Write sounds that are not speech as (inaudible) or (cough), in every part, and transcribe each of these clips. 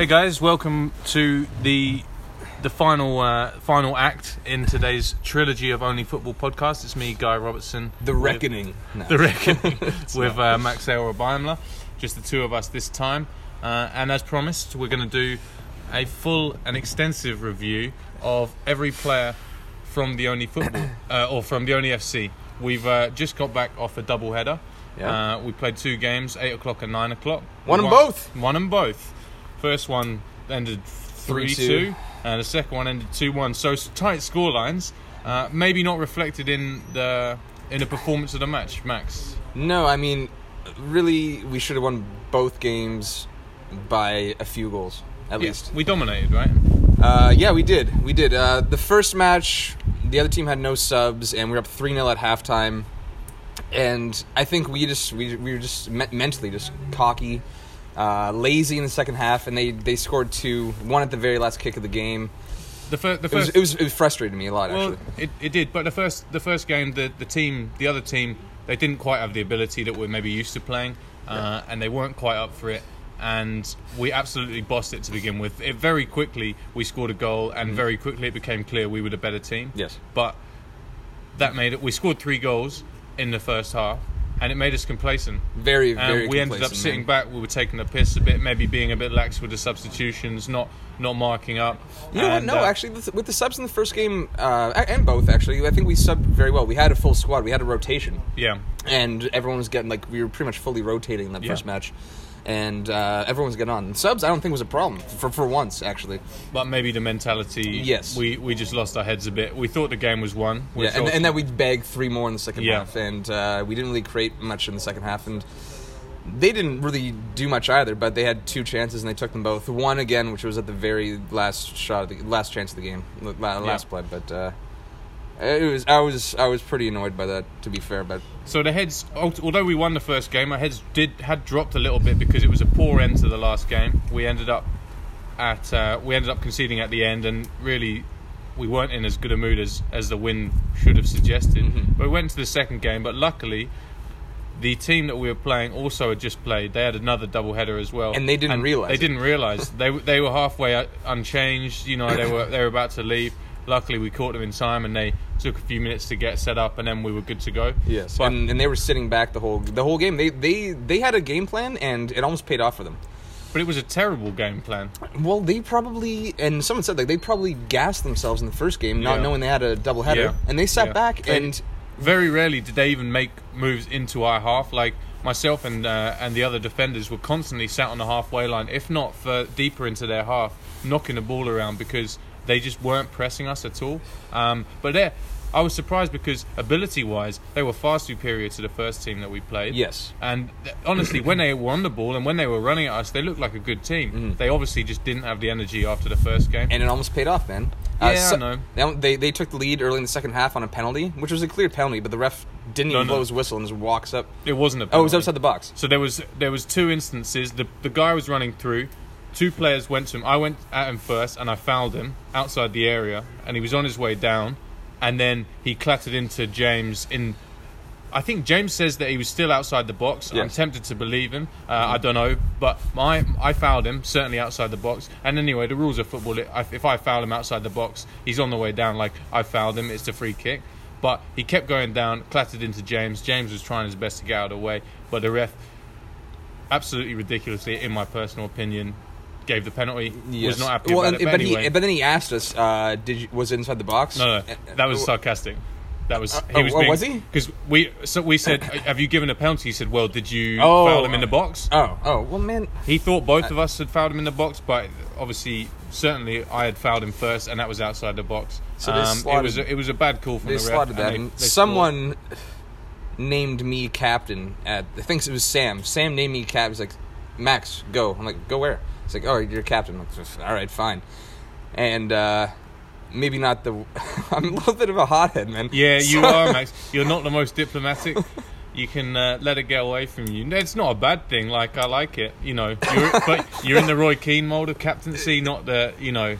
Hey guys, welcome to the the final uh, final act in today's trilogy of Only Football podcast. It's me, Guy Robertson. The with- Reckoning. No. (laughs) The Reckoning (laughs) with uh, Max Baimler. Just the two of us this time. Uh, and as promised, we're going to do a full and extensive review of every player from the Only Football (coughs) uh, or from the Only FC. We've uh, just got back off a double header. Yeah. Uh, we played two games, eight o'clock and nine o'clock. Won 'em One- both. Won them both. First one ended three 3-2. and the second one ended two one. So tight score lines. Uh, maybe not reflected in the in the performance of the match, Max. No, I mean, really, we should have won both games by a few goals, at least. we dominated, right? Uh, yeah, we did. We did. Uh, the first match, the other team had no subs, and we were up 3 0 at halftime. And I think we just we, we were just me- mentally just cocky, uh, lazy in the second half, and they, they scored two, one at the very last kick of the game. The, fir- the It was first. it was, it was frustrating me a lot well, actually. it, it did, but the first the first game, the the team, the other team, they didn't quite have the ability that we're maybe used to playing, uh, and they weren't quite up for it. And we absolutely bossed it to begin with. It very quickly we scored a goal, and very quickly it became clear we were the better team. Mm-hmm. Yes. but that made it. We scored three goals in the first half, and it made us complacent. Very And very. we ended up sitting man. back. We were taking the piss a bit, maybe being a bit lax with the substitutions, not not marking up. You know what? No, uh, actually, with with the subs in the first game, uh, and both actually, I think we subbed very well. We had a full squad. We had a rotation, yeah. and everyone was getting like we were pretty much fully rotating in that Yeah. first match, and uh, everyone was getting on. And subs, I don't think was a problem for for once actually. But maybe the mentality. Yes. We we just lost our heads a bit. We thought the game was won. We yeah, and, thought- and that we bagged three more in the second Yeah. half, and uh, we didn't really create much in the second half, and. They didn't really do much either, but they had two chances and they took them both. One again, which was at the very last shot, of the last chance of the game, la- last play. But uh, it was I was I was pretty annoyed by that, to be fair. But So the heads, although we won the first game, our heads did had dropped a little bit because it was a poor end to the last game. We ended up at uh, we ended up conceding at the end, and really we weren't in as good a mood as as the win should have suggested. Mhm. But we went to the second game, but luckily. The team that we were playing also had just played. They had another double header as well, And they didn't realise They it. didn't realize they they were halfway uh, unchanged. You know, they were they were about to leave. Luckily, we caught them in time, and they took a few minutes to get set up, and then we were good to go. yes, But- and, and they were sitting back the whole the whole game. They they they had a game plan, and it almost paid off for them. But it was a terrible game plan. Well, they probably and someone said like they probably gassed themselves in the first game, not Yeah. knowing they had a double header, Yeah. and they sat Yeah. back They- and Very rarely did they even make moves into our half. Like myself and uh, and the other defenders were constantly sat on the halfway line, if not for deeper into their half, knocking the ball around because they just weren't pressing us at all. Um, but there, I was surprised because ability-wise, they were far superior to the first team that we played. yes, And th- honestly, when they were on the ball and when they were running at us, they looked like a good team. Mhm. They obviously just didn't have the energy after the first game. and it almost paid off, man. Yeah, I know. They, they took the lead early in the second half on a penalty, which was a clear penalty, but the ref didn't No, even no. blow his whistle and just walks up. it wasn't a. Oh, it was outside the box. So there was there was two instances. The the guy was running through. Two players went to him. I went at him first, and I fouled him outside the area, and he was on his way down, and then he clattered into James in. I think James says that he was still outside the box. I'm tempted to believe him. Uh, I don't know, but my I fouled him certainly outside the box. And anyway, the rules of football: if if I foul him outside the box, he's on the way down. Like I fouled him, it's a free kick. But he kept going down, clattered into James. James was trying his best to get out of the way, but the ref absolutely ridiculously, in my personal opinion, gave the penalty. Was not happy well, about and- it. But, but anyway, he but then he asked us, uh, "Did you, was it inside the box?" no, no, Uh, that was uh, sarcastic. That was Uh, he was oh, being, was he? Because we so we said, "Have you given a penalty?" He said, "Well, did you Oh. foul him in the box?" Oh, oh, well, man. He thought both of us had fouled him in the box, but obviously, certainly, I had fouled him first, and that was outside the box. So um, it was a, it was a bad call from They the ref. slotted that. they- and they scored. Someone named me captain at. I think it was Sam. Sam named me captain. He's like, "Max, go." I'm like, "Go where?" It's like, "Oh, you're captain." Like, "All right, fine." And uh, maybe not the. (laughs) I'm a little bit of a hothead, man. Yeah, you So- are, Max. (laughs) You're not the most diplomatic. You can uh, let it get away from you. It's not a bad thing. Like I like it, you know. You're, but you're in the Roy Keane mold of captaincy, not the, you know.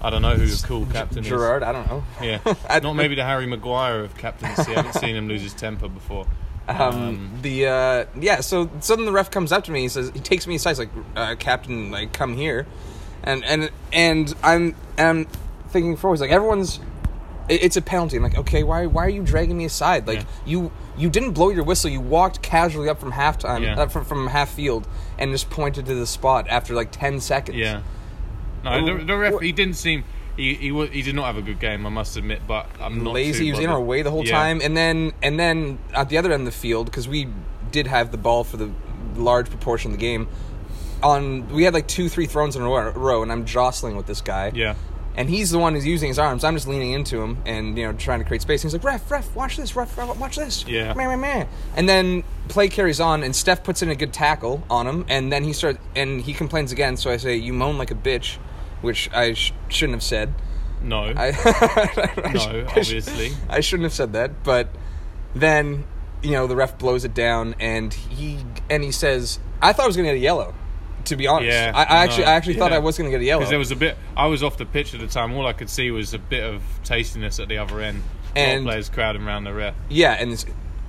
I don't know who the cool captain Gerard. I don't know. Yeah, (laughs) not maybe the Harry Maguire of captaincy. I haven't seen him lose his temper before. Um, Um, the uh, yeah, so suddenly the ref comes up to me. He says he takes me aside, he's like uh, Captain, like come here, and and and I'm and I'm thinking forward. He's like everyone's. it- It's a penalty. I'm like, okay, why why are you dragging me aside? Like Yeah. you you didn't blow your whistle. You walked casually up from halftime, Yeah. uh, from from half field, and just pointed to the spot after like ten seconds. Yeah. No, the, the ref. He didn't seem. He he he did not have a good game. I must admit, but I'm not lazy. He was in our way the whole Yeah. time, and then and then at the other end of the field because we did have the ball for the large proportion of the game. On we had like two, three throws in a row, row, and I'm jostling with this guy. Yeah. And he's the one who's using his arms. I'm just leaning into him and you know trying to create space. And He's like, "Ref, ref, watch this, ref, ref watch this." Yeah. Meh, meh, meh. And then play carries on, and Steph puts in a good tackle on him, and then he starts and he complains again. So I say, "You moan like a bitch," which I sh- shouldn't have said. No. I, (laughs) I No, sh- (laughs) I sh- obviously. I shouldn't have said that, but then you know the ref blows it down, and he and he says, "I thought I was going to get a yellow." To be honest, Yeah, I, I actually no, I actually thought. I was going to get a yellow. Because there was a bit. I was off the pitch at the time. All I could see was a bit of tastiness at the other end. And- And players crowding around the ref. yeah, and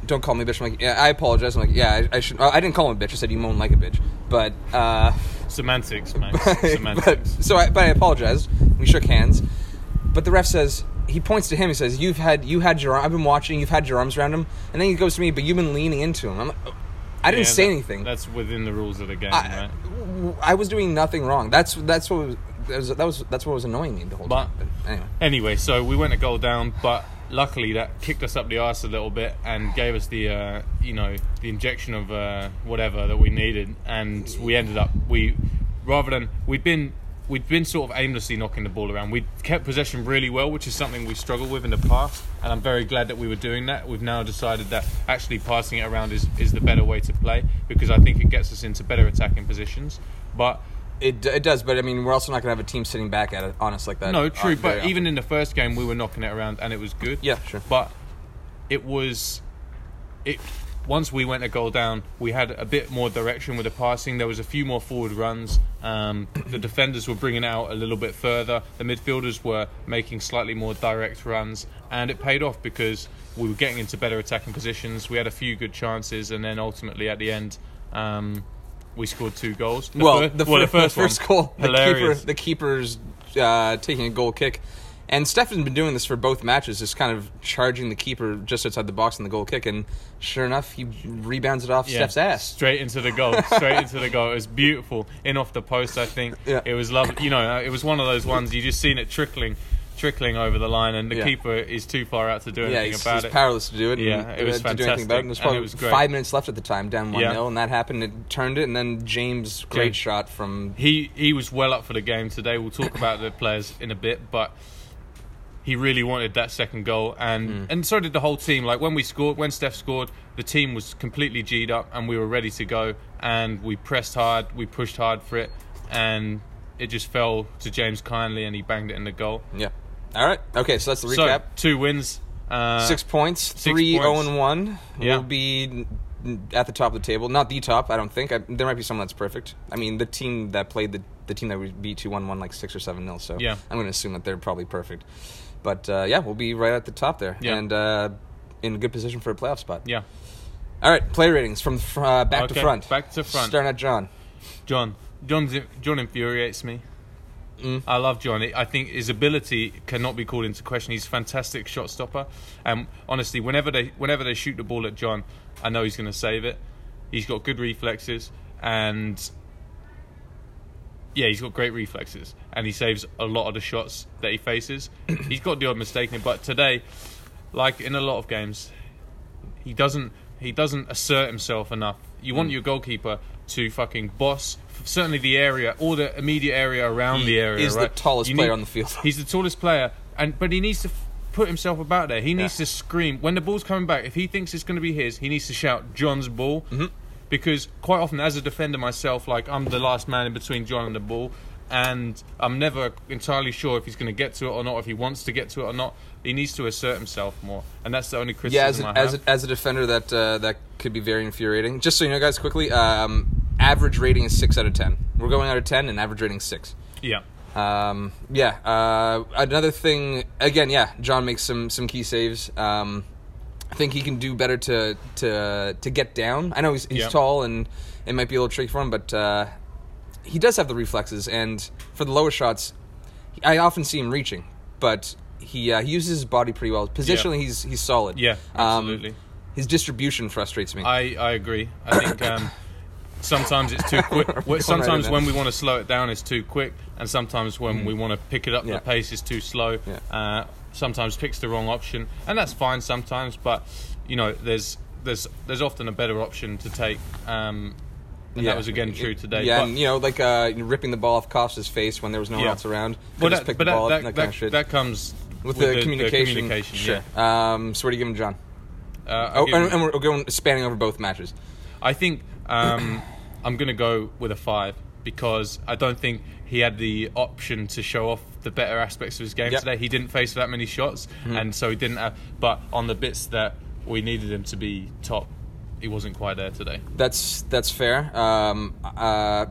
don't call me a bitch. I'm like, yeah, I apologize. I'm like, yeah, I, I should. I didn't call him a bitch. I said you moan like a bitch, but. uh Semantics, man. (laughs) but, Semantics. so I, but I apologized. We shook hands, but the ref says he points to him. He says, "You've had you had your I've been watching. You've had your arms around him." And then he goes to me, "But you've been leaning into him." I'm like, I didn't Yeah, say that- anything. That's within the rules of the game, I, right? I was doing nothing wrong. That's that's what was, that was that was that's what was annoying me the whole But- time. But anyway, Anyway, so we went a goal down, but luckily that kicked us up the arse a little bit and gave us the, uh, you know, the injection of uh, whatever that we needed, and we ended up we rather than we'd been. We'd been sort of aimlessly knocking the ball around. We kept possession really well, which is something we struggled with in the past, and I'm very glad that we were doing that. We've now decided that actually passing it around is, is the better way to play because I think it gets us into better attacking positions. But it it does. But I mean, we're also not going to have a team sitting back at it on us like that. No, uh, true. very But even in the first game, we were knocking it around, and it was good. Yeah, sure. But it was it. Once we went a goal down, we had a bit more direction with the passing. There was a few more forward runs. Um, (coughs) the defenders were bringing out a little bit further. The midfielders were making slightly more direct runs, and it paid off because we were getting into better attacking positions. We had a few good chances, and then ultimately at the end. Um, we scored two goals. The well, the, well, fir- the first goal, the keeper, the keeper's uh, taking a goal kick, and Stefan's been doing this for both matches, just kind of charging the keeper just outside the box in the goal kick, and sure enough, he rebounds it off Yeah, Steph's ass. Straight into the goal. (laughs) Straight into the goal. It was beautiful. In off the post, I think. Yeah. It was lovely. You know, it was one of those ones you just seen it trickling, trickling over the line, and the Yeah. keeper is too far out to do Yeah, anything he's, about he's it. powerless to do it. Yeah, and, it was uh, to do anything about it. fantastic, And and probably it was great. five minutes left at the time, down one Yeah. and that happened. It turned it, and then James great James- shot from He he was well up for the game today. We'll talk about the players in a bit, but he really wanted that second goal, and Mm. and so did the whole team. Like when we scored, when Steph scored, the team was completely g'd up, and we were ready to go, and we pressed hard, we pushed hard for it, and it just fell to James kindly, and he banged it in the goal. yeah. All right, okay, so that's the recap. So two wins. Uh, Six points, six three zero points. and one. Yeah. Will be at the top of the table. Not the top, I don't think. I, there might be someone that's perfect. I mean, the team that played the the team that we beat two one one like six or seven nil. So Yeah. I'm going to assume that they're probably perfect. But uh, yeah, we'll be right at the top there, Yeah. and uh, in a good position for a playoff spot. Yeah, All right, play ratings from uh, back to Okay, front. back to front. Starting at John. John. John's, John infuriates me. Mm. I love John. I think his ability cannot be called into question. He's a fantastic shot stopper. And honestly, whenever they whenever they shoot the ball at John, I know he's going to save it. He's got good reflexes and yeah, he's got great reflexes and he saves a lot of the shots that he faces. (clears throat) he's got the odd mistake in it, but today, like in a lot of games, he doesn't he doesn't assert himself enough. You want your goalkeeper to fucking boss certainly the area or the immediate area around He the area. is the tallest You player on the field. (laughs) He's the tallest player, and but he needs to f- put himself about there. He needs Yeah. to scream when the ball's coming back. If he thinks it's going to be his, he needs to shout John's ball. Mm-hmm. Because quite often, as a defender myself, like I'm the last man in between John and the ball, and I'm never entirely sure if he's going to get to it or not, if he wants to get to it or not. He needs to assert himself more, and that's the only Yeah, criticism as I a, have. as a, as a defender, that uh, that could be very infuriating. Just so you know, guys, quickly, um, average rating is six out of ten. We're going out of ten, and average rating is six. yeah, Um, yeah. Uh, another thing, again, yeah, John makes some some key saves. Um, I think he can do better to to to get down. I know he's, he's Yeah. tall and it might be a little tricky for him, but uh, he does have the reflexes. And for the lower shots, I often see him reaching, but he uh, he uses his body pretty well. Positionally, he's he's solid. Yeah, Um, absolutely. his distribution frustrates me. I, I agree. I think um, sometimes it's too quick. (laughs) Sometimes when we want to slow it down, it's too quick, and sometimes when we want to pick it up, Mm. Yeah. the pace is too slow. Yeah. Uh, sometimes picks the wrong option, and that's fine sometimes. But you know, there's there's there's often a better option to take. Um, and that was again true today. Yeah, but, and you know, like uh, ripping the ball off Costa's face when there was no one Yeah. else around. but Could just that, pick the that, ball that, up that, that, kind of shit. that comes with, with the, communication. communication, sure. yeah. Um, so what do you give him, John? Uh, Oh, give and, him- and we're going spanning over both matches. I think um, I'm going to go with a five because I don't think he had the option to show off the better aspects of his game Yep. today. He didn't face that many shots, and so he didn't. Have, but on the bits that we needed him to be top, he wasn't quite there today. That's that's fair. Um, uh,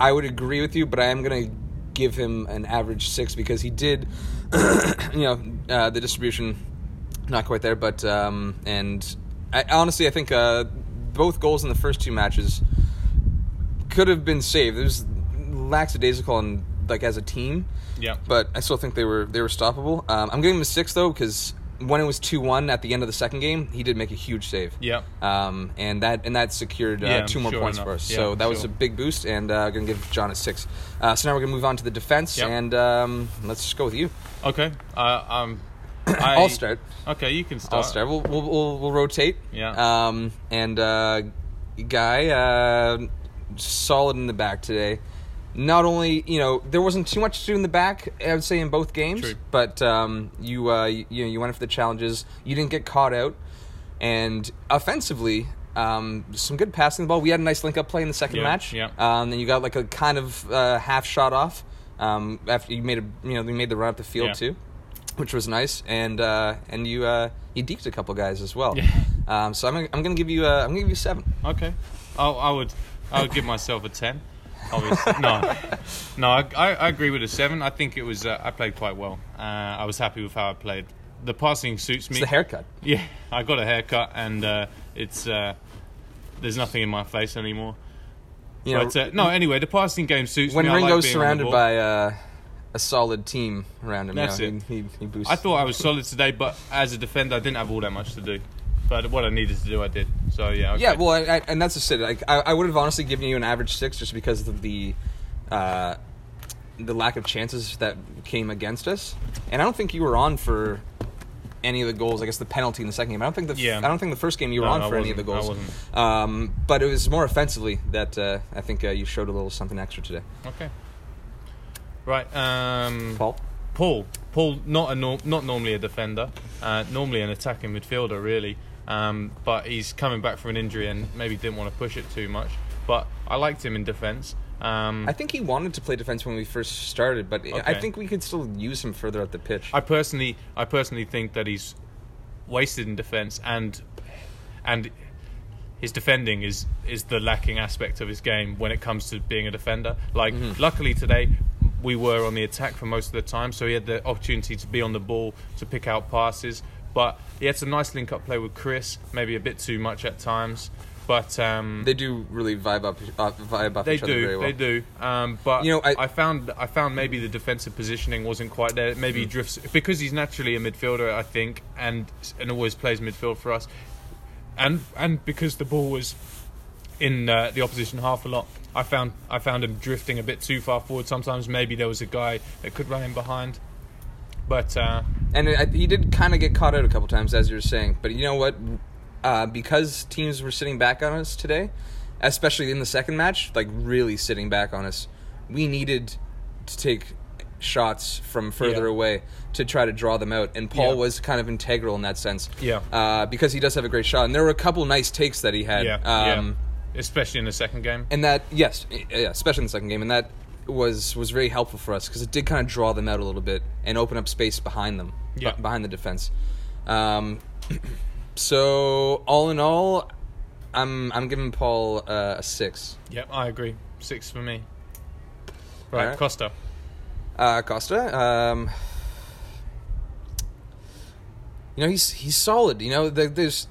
I would agree with you, but I am going to give him an average six because he did, (coughs) you know, uh, the distribution not quite there, but um, and I, honestly, I think uh, both goals in the first two matches could have been saved. It was lackadaisical and like as a team, Yeah, but I still think they were they were stoppable. Um, I'm giving him a six though because when it was two one at the end of the second game, he did make a huge save. yeah, Um, and that and that secured uh, Yeah, two more sure points enough. for us. Yeah, so that was a big boost, and uh, going to give John a six. Uh, so now we're going to move on to the defense, Yep. and um, let's just go with you. okay. Uh, um, I, I'll start. Okay, you can start. I'll start. We'll we'll, we'll, we'll rotate. Yeah. Um, and uh, guy, uh, solid in the back today. Not only you know there wasn't too much to do in the back, I would say in both games, True. but um, you uh, you, you know you went for the challenges. You didn't get caught out, and offensively. Um, some good passing the ball. We had a nice link up play in the second Yeah, match. yeah. Um, then you got like a kind of uh, half shot off. Um, after you made a you know you made the run up the field Yeah. too, which was nice. And uh, and you uh, you deked a couple guys as well. Yeah. Um, so I'm gonna, I'm gonna give you uh, I'm gonna give you seven. Okay, I, I would I would give myself a ten. Obviously, no, (laughs) no, I, I, agree with a seven. I think it was uh, I played quite well. Uh, I was happy with how I played. The passing suits me. It's the haircut. Yeah, I got a haircut and uh, it's uh, there's nothing in my face anymore. You know, but uh, no, anyway, the passing game suits when me. Like Ringo's being surrounded by uh, a solid team around him, That's you know, it. He, he, he boosts. I thought I was solid today, but as a defender, I didn't have all that much to do. But what I needed to do, I did. So yeah. Okay. Yeah, well, I, I, and that's just it. Like, I, I would have honestly given you an average six just because of the uh, the lack of chances that came against us, and I don't think you were on for any of the goals. I guess the penalty in the second game. I don't think the f- Yeah. I don't think the first game you were No, on for any of the goals. wasn't. Um, but it was more offensively that uh, I think uh, you showed a little something extra today. Okay. Right. Um, Paul. Paul. Paul, not a nor- not normally a defender, uh, normally an attacking midfielder, really. Um, but he's coming back from an injury and maybe didn't want to push it too much. But I liked him in defence. Um, I think he wanted to play defense when we first started, but I think we could still use him further up the pitch. I personally, I personally think that he's wasted in defence, and and his defending is is the lacking aspect of his game when it comes to being a defender. Like, luckily today, we were on the attack for most of the time, so he had the opportunity to be on the ball to pick out passes. But he had some nice link-up play with Chris, maybe a bit too much at times. But um, they do really vibe up, uh, vibe off they each other do, very well. they do. Um, but You know, I- I, found I found maybe the defensive positioning wasn't quite there. Maybe he Hmm. drifts because he's naturally a midfielder, I think, and and always plays midfield for us, and and because the ball was in uh, the opposition half a lot. I found I found him drifting a bit too far forward. Sometimes maybe there was a guy that could run in behind, but uh, And I, he did kind of get caught out a couple times, as you were saying. But you know what? Uh, because teams were sitting back on us today, especially in the second match, like really sitting back on us, we needed to take shots from further Yeah. away to try to draw them out. And Paul Yeah. was kind of integral in that sense. Yeah. Uh, because he does have a great shot. And there were a couple nice takes that he had. yeah, Um, yeah, especially in the second game. and that yes, yeah, especially in the second game, and that was was very helpful for us because it did kind of draw them out a little bit and open up space behind them, Yeah. b- behind the defense. Um, (clears throat) so all in all, I'm I'm giving Paul uh, a six. Yep, I agree. Six for me. Right, Alright. Costa. Uh, Costa, um, you know, he's he's solid. You know, there- there's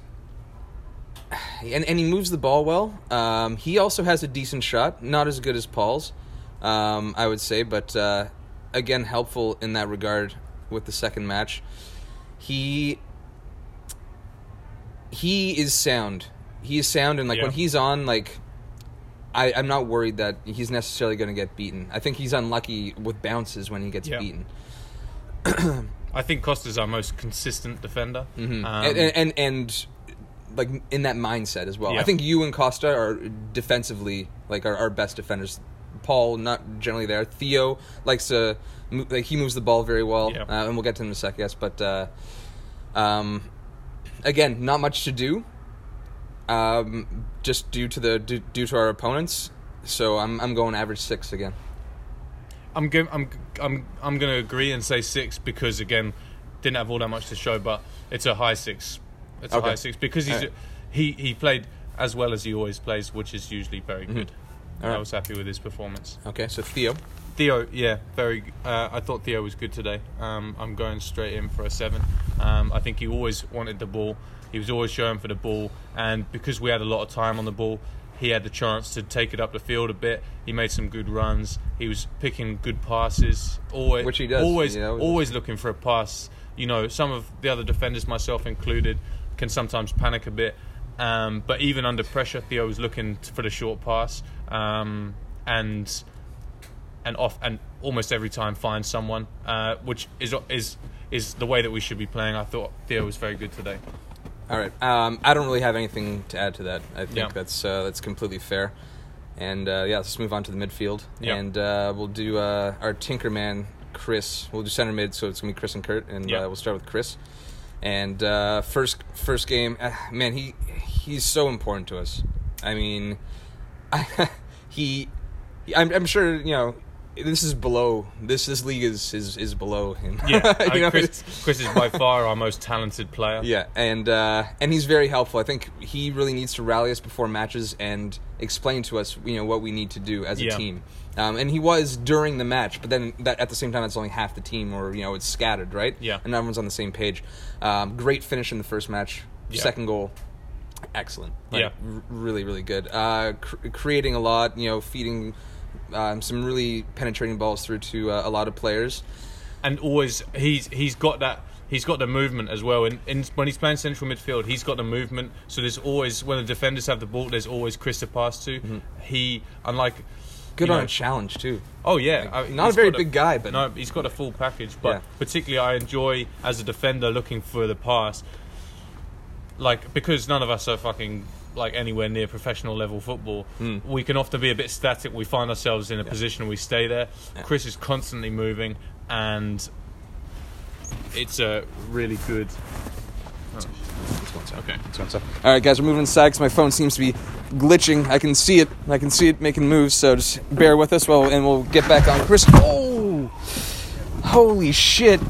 and and he moves the ball well. Um, he also has a decent shot, not as good as Paul's, um, I would say, but uh, again, helpful in that regard with the second match. He he is sound. He is sound, and like Yeah. when he's on, like I, I'm not worried that he's necessarily going to get beaten. I think he's unlucky with bounces when he gets Yeah. beaten. (clears throat) I think Costa's our most consistent defender. Mhm. Um, and, and and like in that mindset as well. I think you and Costa are defensively like our, our best defenders. Paul not generally there. Theo likes to like he moves the ball very well, Yeah. uh, and we'll get to him in a second. Yes, but uh, um, again, not much to do. Um, just due to the due, due to our opponents. So I'm I'm going average six again. I'm going. I'm. I'm. I'm going to agree and say six because again, didn't have all that much to show, but it's a high six. It's Okay. a high six because he's Alright. he he played as well as he always plays, which is usually very good. I was happy with his performance. Okay, so Theo. Theo, yeah, very. Uh, I thought Theo was good today. Um, I'm going straight in for a seven. Um, I think he always wanted the ball. He was always showing for the ball, and because we had a lot of time on the ball, he had the chance to take it up the field a bit. He made some good runs. He was picking good passes. Always, Which he does, Always, you know. always looking for a pass. You know, some of the other defenders, myself included, can sometimes panic a bit. Um, but even under pressure, Theo was looking for the short pass. Um, and and off and almost every time find someone, uh, which is is is the way that we should be playing. I thought Theo was very good today. All right. Um, I don't really have anything to add to that. I think Yeah. that's uh, that's completely fair. And uh, yeah, let's move on to the midfield. Yeah. And uh, we'll do uh, our Tinkerman, Chris. We'll do center mid, so it's gonna be Chris and Kurt. And Yeah. uh, we'll start with Chris. And uh, first first game, uh, man, he he's so important to us. I mean, I, (laughs) he, I'm, I'm sure you know. This is below this. This league is is, is below him. Yeah, (laughs) You I- know, Chris, Chris is by far our most talented player. yeah, and uh, and he's very helpful. I think he really needs to rally us before matches and explain to us, you know, what we need to do as a Yeah. team. Um, and he was during the match, but then that at the same time, it's only half the team, or you know, it's scattered, right? Yeah. and everyone's on the same page. Um, great finish in the first match. Yeah. Second goal, excellent. Like, Yeah. r- really, really good. Uh, cr- creating a lot, you know, feeding um, some really penetrating balls through to uh, a lot of players. and always he's he's got that he's got the movement as well. And, and when he's playing central midfield, he's got the movement. So there's always when the defenders have the ball, there's always Chris to pass to. He unlike Good on know- a challenge too. Oh yeah, I- not a very big guy, but- no, he's got a full package. But Yeah. particularly, I enjoy as a defender looking for the pass, like because none of us are fucking like anywhere near professional level football. Hmm. We can often be a bit static. We find ourselves in a Yeah. position we stay there. Yeah. Chris is constantly moving, and it's a really good. Okay. All right, guys, we're moving inside because my phone seems to be glitching. I can see it. I can see it making moves. So just bear with us, well, and we'll get back on. Chris, oh, holy shit!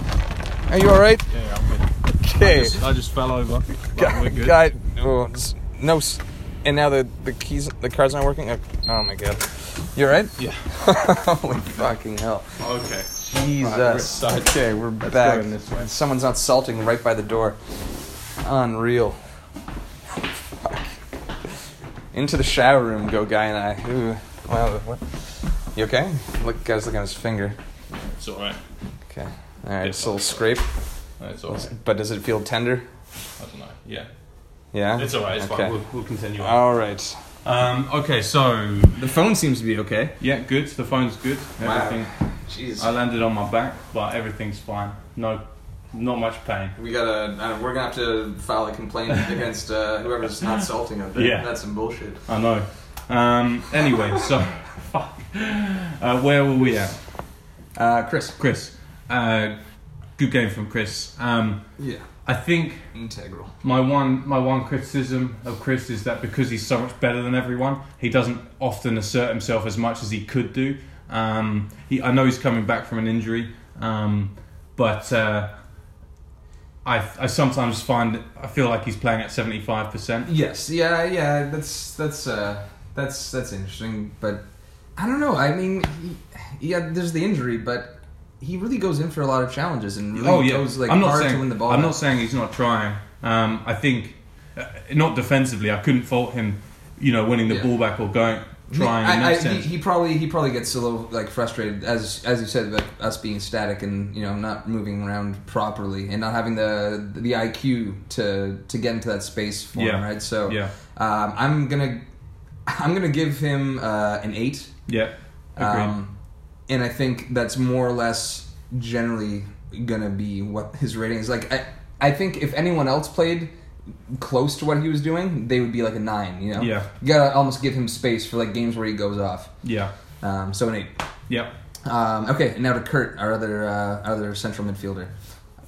Are you all right? Yeah, I'm good. Okay, I just, I just fell over. But we're good. guy. Oh, just- no, s- and now the the keys, the car's not working. Oh, oh my god, you all right? Yeah. (laughs) Holy fucking hell! Okay. Jesus. Right, we're okay, we're Let's back. this way. Someone's not salting right by the door. Unreal. Fuck. Into the shower room go guy and I. Ooh. Wow. What? You okay? Look, guys, look at his finger. It's all right. Okay. All right, It's a little scrape. It's all right. But does it feel tender? I don't know. Yeah. Yeah. It's all right. It's okay. fine. We'll, we'll continue on. All right. Um, okay, so The phone seems to be okay. yeah, good. The phone's good. Everything. Jeez. I landed on my back, but everything's fine. No, not much pain. We gotta. Uh, we're gonna have to file a complaint (laughs) against uh, whoever's (laughs) not salting there. Yeah. That's some bullshit. I know. Um, anyway, so (laughs) fuck. Uh, where were we at? Uh, Chris. Chris. Uh, good game from Chris. Um, Yeah. I think Integral. my one my one criticism of Chris is that because he's so much better than everyone, he doesn't often assert himself as much as he could do. Um, he, I know he's coming back from an injury, um, but uh, I I sometimes find I feel like he's playing at seventy five percent. Yes, yeah, yeah. That's that's uh, that's that's interesting, but I don't know. I mean, he, yeah, there's the injury, but he really goes in for a lot of challenges and really oh yeah, goes like I'm not hard saying to win the ball. I'm not saying he's not trying. Um, I think uh, not defensively. I couldn't fault him. You know, winning the Yeah. ball back or going trying I, I. He, he probably he probably gets a little like frustrated as as you said about us being static and you know not moving around properly and not having the the IQ to to get into that space for him right so yeah, um, I'm gonna I'm gonna give him uh, an eight yeah, agreed. um, and I think that's more or less generally gonna be what his rating is like I I think if anyone else played close to what he was doing they would be like a nine you know Yeah. you gotta almost give him space for like games where he goes off yeah, um, so an eight. yeah. Um, okay, now to Kurt, our other uh, our other central midfielder.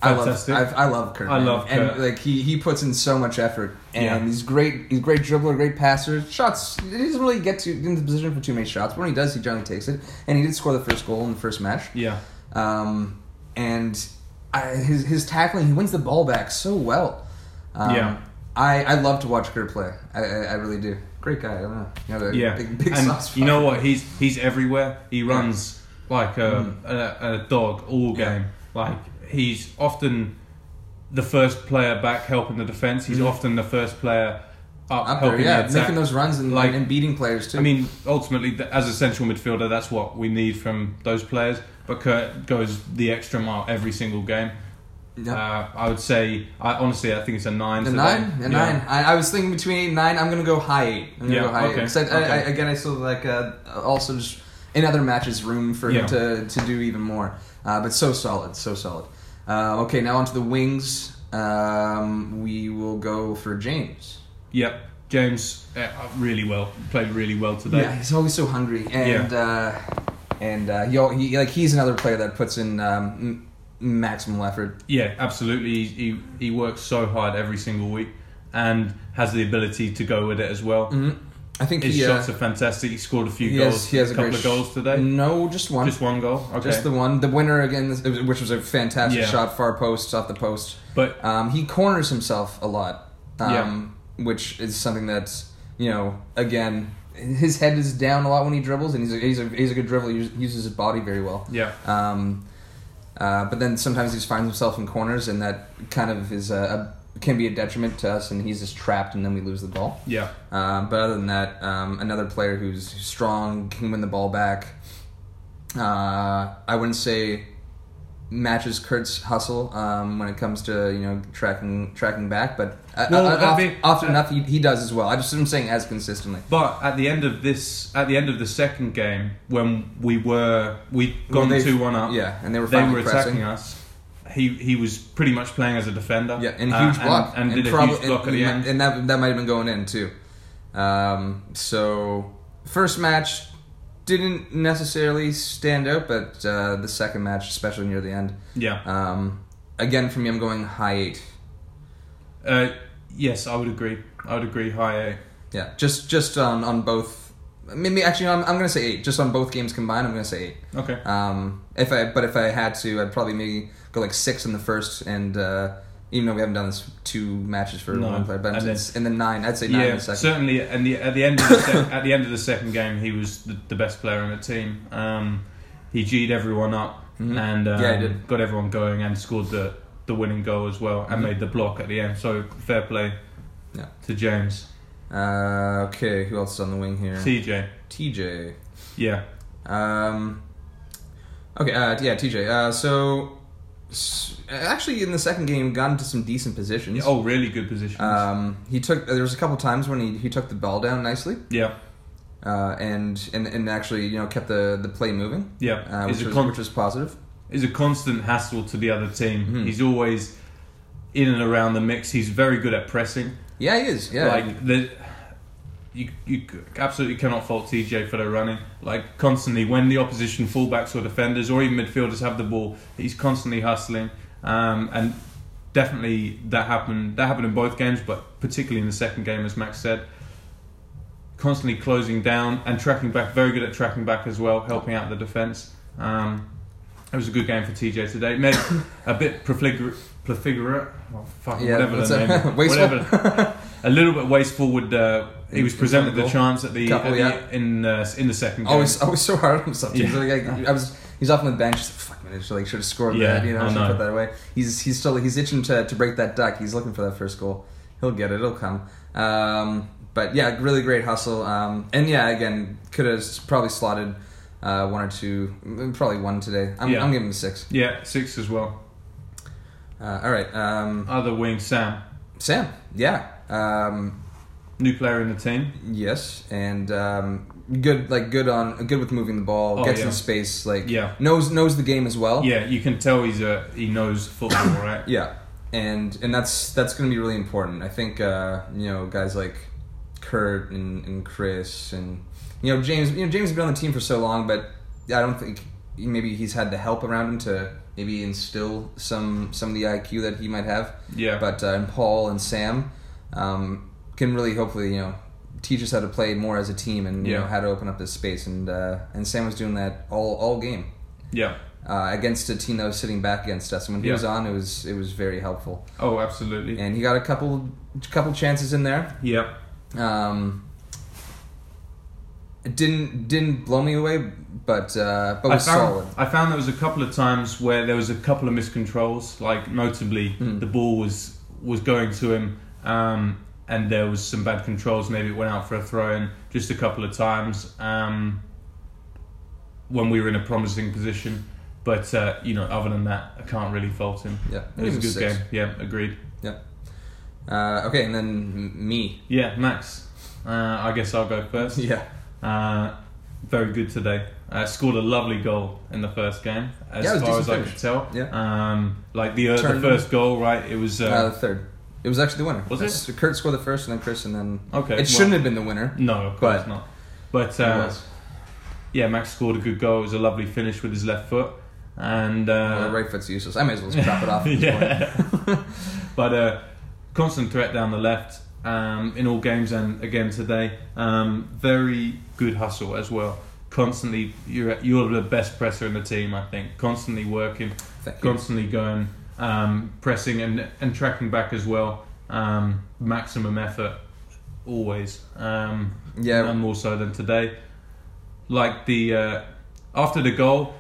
Fantastic. I love I, I love Kurt. I love and like he, he puts in so much effort, and Yeah. he's great. He's a great dribbler, great passer. Shots. He doesn't really get to in the position for too many shots, but when he does, he generally takes it. And he did score the first goal in the first match. Yeah, Um, and I, his his tackling, he wins the ball back so well. Um, Yeah. I, I love to watch Kurt play. I, I, I really do. Great guy. I don't know. You know, yeah. big, big and sauce. you know what? He's he's everywhere. He runs like a, a, a dog all game. Yeah. Like he's often the first player back helping the defense. He's Mhm. often the first player up, up there, helping yeah, the making those runs and, Like- and beating players too. I mean, ultimately, as a central midfielder, that's what we need from those players. But Kurt goes the extra mile every single game. Yeah. Uh, I would say, I honestly, I think it's a nine. a nine, a Yeah. nine. I, I was thinking between eight and nine. I'm gonna go high eight. I'm gonna Yeah, go high okay, eight. I, I, again, I still like uh, also just in other matches room for him Yeah. to, to do even more. Uh, but so solid, so solid. Uh, okay, now onto the wings. Um, we will go for James. Yep, James uh, really well played really well today. Yeah, he's always so hungry, and uh, and uh, he, he like he's another player that puts in um, m- maximal effort. Yeah, absolutely. He, he he works so hard every single week, and has the ability to go with it as well. hmm I think His he, uh, shots are fantastic. He scored a few he goals, has, he has a, couple great of goals today. No, just one. Just one goal. Okay, Just the one. The winner again, which was a fantastic Yeah. shot, far post, off the post. but Um, he corners himself a lot, um, which is something that's you know again his head is down a lot when he dribbles, and he's a, he's a, he's a good dribbler. He uses- uses his body very well. yeah, Um, uh, but then sometimes he just finds himself in corners, and that kind of is a, a can be a detriment to us, and he's just trapped, and then we lose the ball. yeah, Um, but other than that, um, another player who's strong can win the ball back. Uh, I wouldn't say matches Kurt's hustle um, when it comes to you know tracking tracking back, but uh, Well, uh, that'd be- often uh, enough he, he does as well. I just am saying as consistently. But at the end of this, at the end of the second game, when we were we'd Well, gone two one up, Yeah, and they were they were pressing. attacking us. He he was pretty much playing as a defender. Yeah, and uh, block, and, did a huge block at and, the end. and that that might have been going in too. Um, so first match didn't necessarily stand out, but uh, the second match, especially near the end, yeah, um, again for me, I'm going high eight. uh, yes, I would agree. I would agree. High eight. Yeah, just just on on both. Maybe actually, I'm, I'm gonna say eight. Just on both games combined, I'm gonna say eight. Okay. Um, if I but if I had to, I'd probably maybe go like six in the first, and uh, even though we haven't done this two matches for No, one player, but and then- it's, and then nine, I'd say nine in Yeah, the second. certainly. And the, at the end of the sec- at the end of the second game, he was the, the best player in the team. Um, he g'd everyone up Mhm. and um, Yeah, he did. got everyone going and scored the, the winning goal as well and Mhm. made the block at the end. So fair play Yeah. to James. Uh, okay, who else is on the wing here? TJ. TJ. Yeah. Um, okay, uh, yeah, TJ. Uh, so s- actually, in the second game, got into some decent positions. Oh, really good positions. Um, he took. There was a couple times when he, he took the ball down nicely, yeah. uh, and, and and actually you know kept the, the play moving, Yeah. uh, He's which, a was, con- which was positive. is a constant hassle to the other team. Mhm. He's always in and around the mix. He's very good at pressing. Yeah, he is. Yeah, Like the, you you absolutely cannot fault TJ for their running. Like constantly when the opposition fullbacks or defenders or even midfielders have the ball, he's constantly hustling. Um, and definitely that happened. That happened in both games, but particularly in the second game, as Max said. Constantly closing down and tracking back. Very good at tracking back as well, helping out the defense. Um, it was a good game for TJ today. Made (coughs) a bit profligate, profligate, oh, fucking yeah. whatever the name. (laughs) Wasteful? Whatever a little bit wasteful. Would uh, he was presented the chance at the, Couple, at the yeah. in uh, in the second game? Always, always so hard on himself. Yeah. Like, I was he's off on the bench. He's like, Fuck man, should like should have scored Yeah, that. You know, I should know. put that away. He's he's still he's itching to, to break that duck. He's looking for that first goal. He'll get it. It'll come. Um, but yeah, really great hustle. Um, and yeah, again, could have probably slotted uh, one or two, probably one today. I'm, Yeah. I'm giving him a six. Yeah, six as well. Uh, all right, um, Other wing, Sam, Sam. Yeah. Um, new player in the team. Yes, and um, good, like good on, good with moving the ball, Oh, gets yeah. in space, like Yeah. knows knows the game as well. Yeah, you can tell he's a he knows football, (coughs) right? yeah, and and that's that's going to be really important. I think uh, you know guys like Kurt and, and Chris and you know James. You know James has been on the team for so long, but I don't think maybe he's had the help around him to maybe instill some some of the IQ that he might have. Yeah. But uh, and Paul and Sam um, can really hopefully you know teach us how to play more as a team and you Yeah. know how to open up this space and uh, and Sam was doing that all all game yeah. uh, against a team that was sitting back against us and when he Yeah. was on it was it was very helpful Oh, absolutely. and he got a couple couple chances in there Yeah. um, it didn't didn't blow me away but uh, but I found, solid I found there was a couple of times where there was a couple of miscontrols, like notably Mm. the ball was was going to him, um, and there was some bad controls. Maybe it went out for a throw in just a couple of times um, when we were in a promising position. But uh, you know, other than that, I can't really fault him. yeah It was a good six. game. Yeah, agreed. Yeah. Uh, okay and then m- me Yeah, Max. Uh, I guess I'll go first. (laughs) yeah Uh, very good today. Uh, scored a lovely goal in the first game, as Yeah, far as decent I finish. could tell. Yeah. Um, like the uh, the first goal, right? It was. uh, Uh, the third it was actually the winner Was it? Kurt scored the first and then Chris and then okay. it well, shouldn't have been the winner No, of course but- not. But uh, yeah, Max scored a good goal. It was a lovely finish with his left foot, and uh, Well, right foot's useless. I may as well just chop it off. At this (laughs) point. yeah. (laughs) but uh, constant threat down the left um, in all games and again today. Um, very good hustle as well. Constantly, you're you're the best presser in the team. I think constantly working, constantly going, um, pressing and and tracking back as well. Um, maximum effort, always. Um, Yeah. none more so than today. Like the uh, after the goal,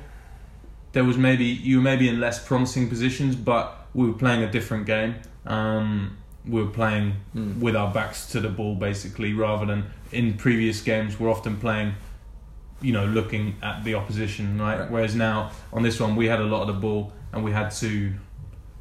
there was maybe you were maybe in less promising positions, but we were playing a different game. Um, were playing Mm. with our backs to the ball basically, rather than in previous games we're often playing, you know, looking at the opposition, right? Right. Whereas now on this one we had a lot of the ball and we had to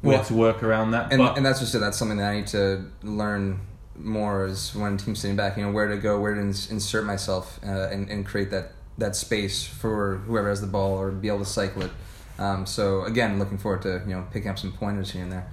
we Well, had to work around that. and but and that's just it. That's something that I need to learn more is when team's sitting back. You know where to go, where to ins- insert myself, uh, and and create that that space for whoever has the ball or be able to cycle it. Um, so again, looking forward to you know picking up some pointers here and there.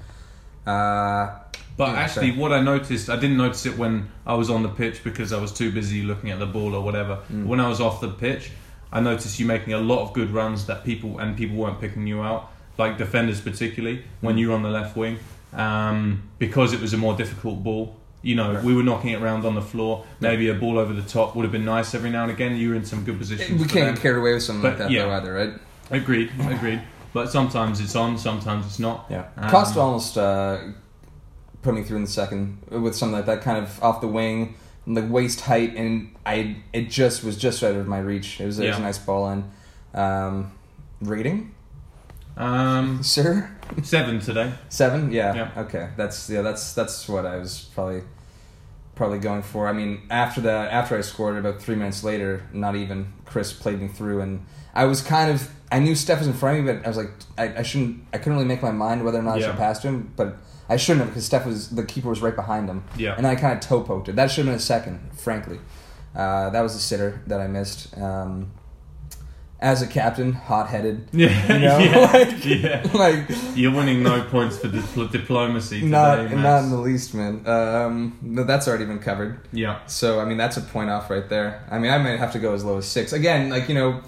Uh, But Yeah, actually, what I noticed, I didn't notice it when I was on the pitch because I was too busy looking at the ball or whatever. Mm. When I was off the pitch, I noticed you making a lot of good runs that people and people weren't picking you out, like defenders particularly when Mm. you were on the left wing, um, because it was a more difficult ball. You know, Right. we were knocking it around on the floor. Maybe a ball over the top would have been nice every now and again. You were in some good positions. we can't get carried away with something like that yeah. though either, right? Agreed, agreed. But sometimes it's on, sometimes it's not. Yeah. Um, Costa almost uh, put me through in the second with something like that, kind of off the wing, like waist height, and I it just was just out of my reach. It was, it was a nice ball in. Um, rating, Um, (laughs) sir. seven today. Seven, yeah. Yeah. Okay, that's yeah, that's that's what I was probably probably going for. I mean, after that, after I scored, about three minutes later, not even Chris played me through, and I was kind of I knew Steph was in front of me, but I was like, I, I shouldn't, I couldn't really make my mind whether or not I should pass to him, but I shouldn't have because Steph was the keeper was right behind him, Yeah. and I kind of toe poked it. That should have been a second, frankly. Uh, that was a sitter that I missed. Um, as a captain, hot headed. (laughs) Yeah, You know, (laughs) yeah, like, yeah. (laughs) like You're winning no points for dipl- diplomacy today, not Max. not in the least, man. Um, no, that's already been covered. yeah, So I mean, that's a point off right there. I mean, I might have to go as low as six again. Like you know,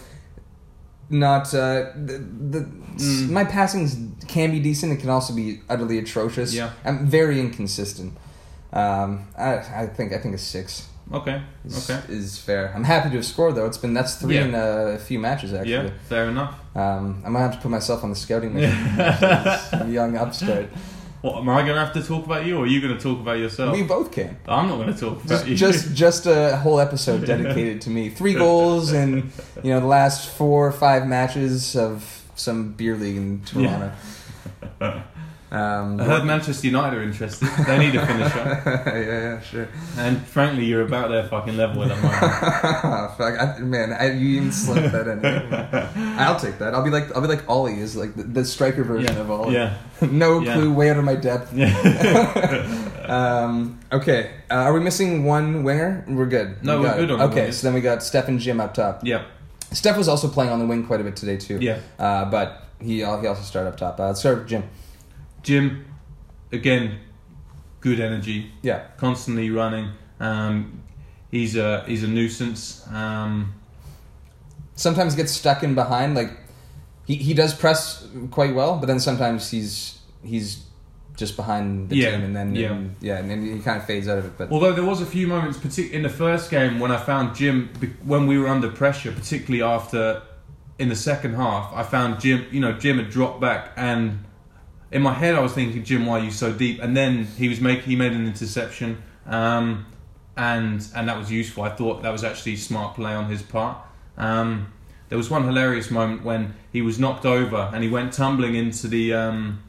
not uh, the, the Mm. my passings can be decent. It can also be utterly atrocious. Yeah. I'm very inconsistent. Um, I, I think I think a six okay, is, okay. is fair. I'm happy to have scored though. It's been that's three Yeah. in a, few matches actually. Yeah, fair enough. Um, I might have to put myself on the scouting (laughs) mission. Young upstart. What am I going to have to talk about you, or are you going to talk about yourself? We both can. I'm not going to talk about Just, you. just, (laughs) just a whole episode dedicated to me. Three goals in you know the last four or five matches of some beer league in Toronto. (laughs) Um, I heard Manchester United are interested. They need a finisher, (laughs) yeah, yeah, sure. and frankly, you're about their fucking level at the moment. (laughs) Fuck, I, man, I, you even slipped that in. (laughs) I'll take that. I'll be like, I'll be like Ollie is like the, the striker version Yeah, of Ollie. yeah, no Yeah. clue, way out of my depth. yeah. Um, okay, uh, are we missing one winger? We're good. No, We we're good on Okay, so then we got Steph and Jim up top. Yep. Steph was also playing on the wing quite a bit today too. yeah. Uh, but he he also started up top. Uh, let's start with Jim. Jim, again, good energy, Yeah. constantly running. Um, he's a he's a nuisance. Um, Sometimes gets stuck in behind. Like he, he does press quite well, but then sometimes he's he's just behind the Yeah, team, and then yeah. and, yeah, and then he kind of fades out of it. But Although there was a few moments, partic- in the first game, when I found Jim when we were under pressure, particularly after in the second half, I found Jim. You know, Jim had dropped back, and in my head, I was thinking, Jim, why are you so deep? And then he was make he made an interception, um, and and that was useful. I thought that was actually smart play on his part. Um, there was one hilarious moment when he was knocked over and he went tumbling into the um,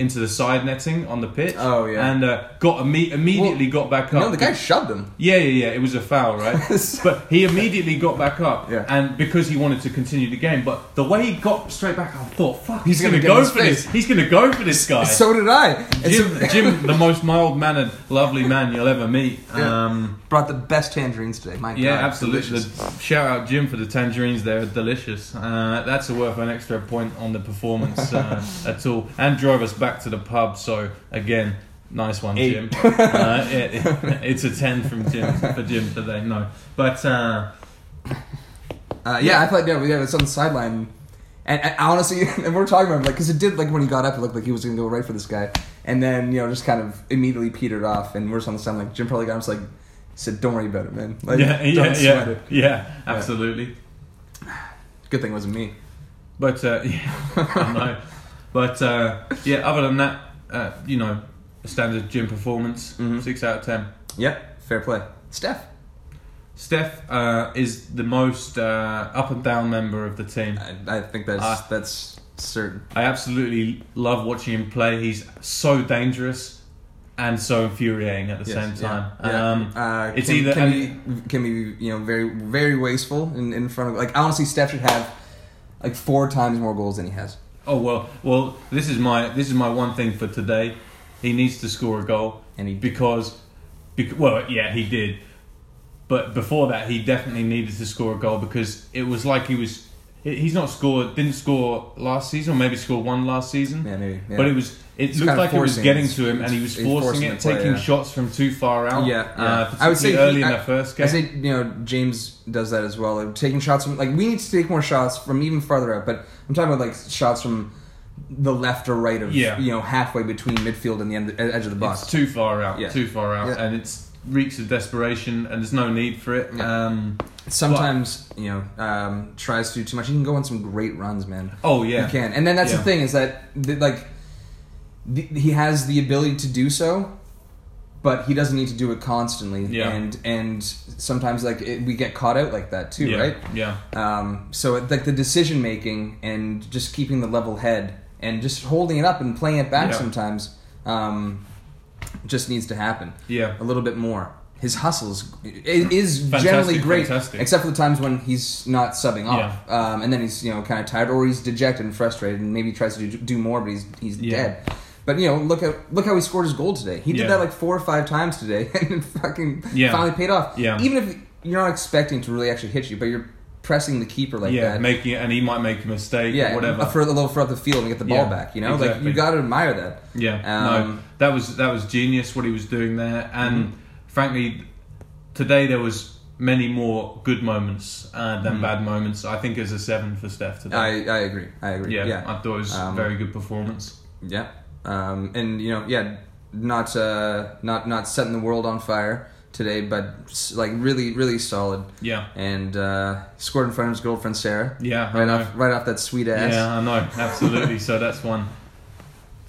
into the side netting on the pitch. Oh, yeah. and uh, got imme- immediately got back up. no, the guy shoved him. Yeah, yeah, yeah. It was a foul, right? (laughs) but he immediately got back up, Yeah. and because he wanted to continue the game. But the way he got straight back, I thought, "Fuck, He's he's, gonna going to go for face. this. He's going to go for this guy." So did I. Jim, so- Jim, (laughs) the most mild-mannered, lovely man you'll ever meet. Yeah. Um, brought the best tangerines today. My yeah, God, absolutely. Shout out Jim for the tangerines; they're delicious. Uh, that's worth an extra point on the performance (laughs) uh, at all, and drove us back to the pub. So again, nice one, Eight. Jim. Uh, it, it- it's a ten from Jim for Jim today. No, but uh, Uh, yeah, I thought yeah, yeah, it's on the sideline, and, and honestly, (laughs) and we're talking about him like because it did like when he got up, it looked like he was going to go right for this guy, and then you know just kind of immediately petered off, and we're just on the sideline. Like Jim probably got him, just like said, "Don't worry about it, man. Like, yeah, don't yeah, sweat yeah, it." yeah, absolutely. Good thing it wasn't me. But uh, yeah, (laughs) I know. But uh, yeah, other than that, uh, you know, a standard Jim performance, Mhm. six out of ten. Yep, fair play. Steph, Steph uh, is the most uh, up and down member of the team. I, I think that's that's certain. I absolutely love watching him play. He's so dangerous and so infuriating at the Yes, same yeah, time. yeah. Um, uh, it's can, either- can be can be you know very very wasteful in, in front of like honestly Steph should have like four times more goals than he has. Oh well, well. This is my this is my one thing for today. He needs to score a goal. And he because, bec well, yeah, he did. But before that, he definitely needed to score a goal because it was like he was. He- He's not scored, didn't score last season, or maybe scored one last season. yeah maybe yeah. But it was. It He's looked like it was getting to him, and he was forcing, forcing it, play, taking yeah. shots from too far out. Yeah, Uh. I would say particularly he- early in I- the first game. I say you know James does that as well. Like, taking shots from like we need to take more shots from even farther out. But I'm talking about like shots from the left or right of Yeah. you know halfway between midfield and the end, edge of the box. It's too far out. Yeah. Too far out, and it's reeks of desperation, and there's no need for it. Yeah. Um, Sometimes you know um, tries to do too much. He can go on some great runs, man. oh yeah, He can, and then that's Yeah. the thing is that like the, he has the ability to do so, but he doesn't need to do it constantly. Yeah. And and sometimes like it, we get caught out like that too, yeah, right? Yeah. Um, so it- like the decision making and just keeping the level head and just holding it up and playing it back Yeah. sometimes um, just needs to happen Yeah. a little bit more. His hustles is, Fantastic, generally great, fantastic. except for the times when he's not subbing off, um, and then he's you know kind of tired or he's dejected and frustrated, and maybe tries to do, do more, but he's he's Yeah. dead. But you know, look at look how he scored his goal today. He did Yeah. that like four or five times today, (laughs) and it fucking Yeah. finally paid off. Yeah. Even if you're not expecting to really actually hit you, but you're pressing the keeper like yeah, that. making it, and he might make a mistake yeah, or whatever. for a little further field and get the ball Yeah, back. You know, like you got to admire that. Yeah, Um, no, that was that was genius what he was doing there, and Mm-hmm. frankly, today there was many more good moments uh, than Mhm. bad moments. I think as a seven for Steph today. I I agree. I agree. yeah, yeah. I thought it was Um, very good performance. Yeah, um, and you know, yeah, not uh, not not setting the world on fire today, but like really, really solid. Yeah, And uh, scored in front of his girlfriend Sarah. yeah, Right off, right off that sweet ass. Yeah, I know, absolutely. so that's one.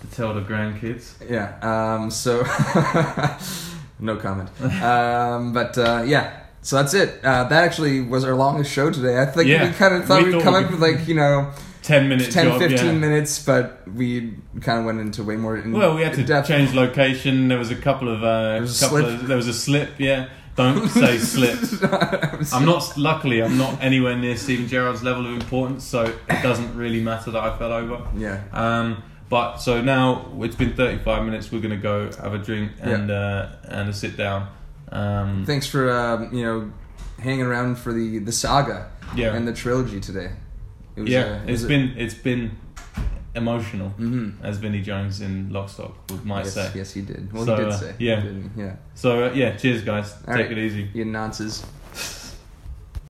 to tell the grandkids. Yeah. Um, so (laughs) no comment. Um, but uh, yeah. So that's it. Uh, that actually was our longest show today. I think Yeah. we kind of thought We we'd thought come up with like you know 10 minutes 10, job, 15 yeah. minutes, but we kind of went into way more. In Well, we had to depth. change location. There was a couple of uh, was a couple. Of, there was a slip. Yeah, don't (laughs) say slip. (laughs) I'm not. Luckily, I'm not anywhere near Steven Gerrard's level of importance, so it doesn't really matter that I fell over. Yeah. Um, but so now it's been 35 minutes. We're gonna go have a drink and uh, and a sit down. Um, Thanks for um, you know hanging around for the the saga yeah, and the trilogy today. It yeah. uh, it it's was been it's been emotional, Mhm. as Vinnie Jones in Lock, Stock would might yes, say. yes, he did. Well, So, he did uh, say. yeah. didn't yeah. So uh, yeah, cheers guys. All Take right. it easy. You nonsense.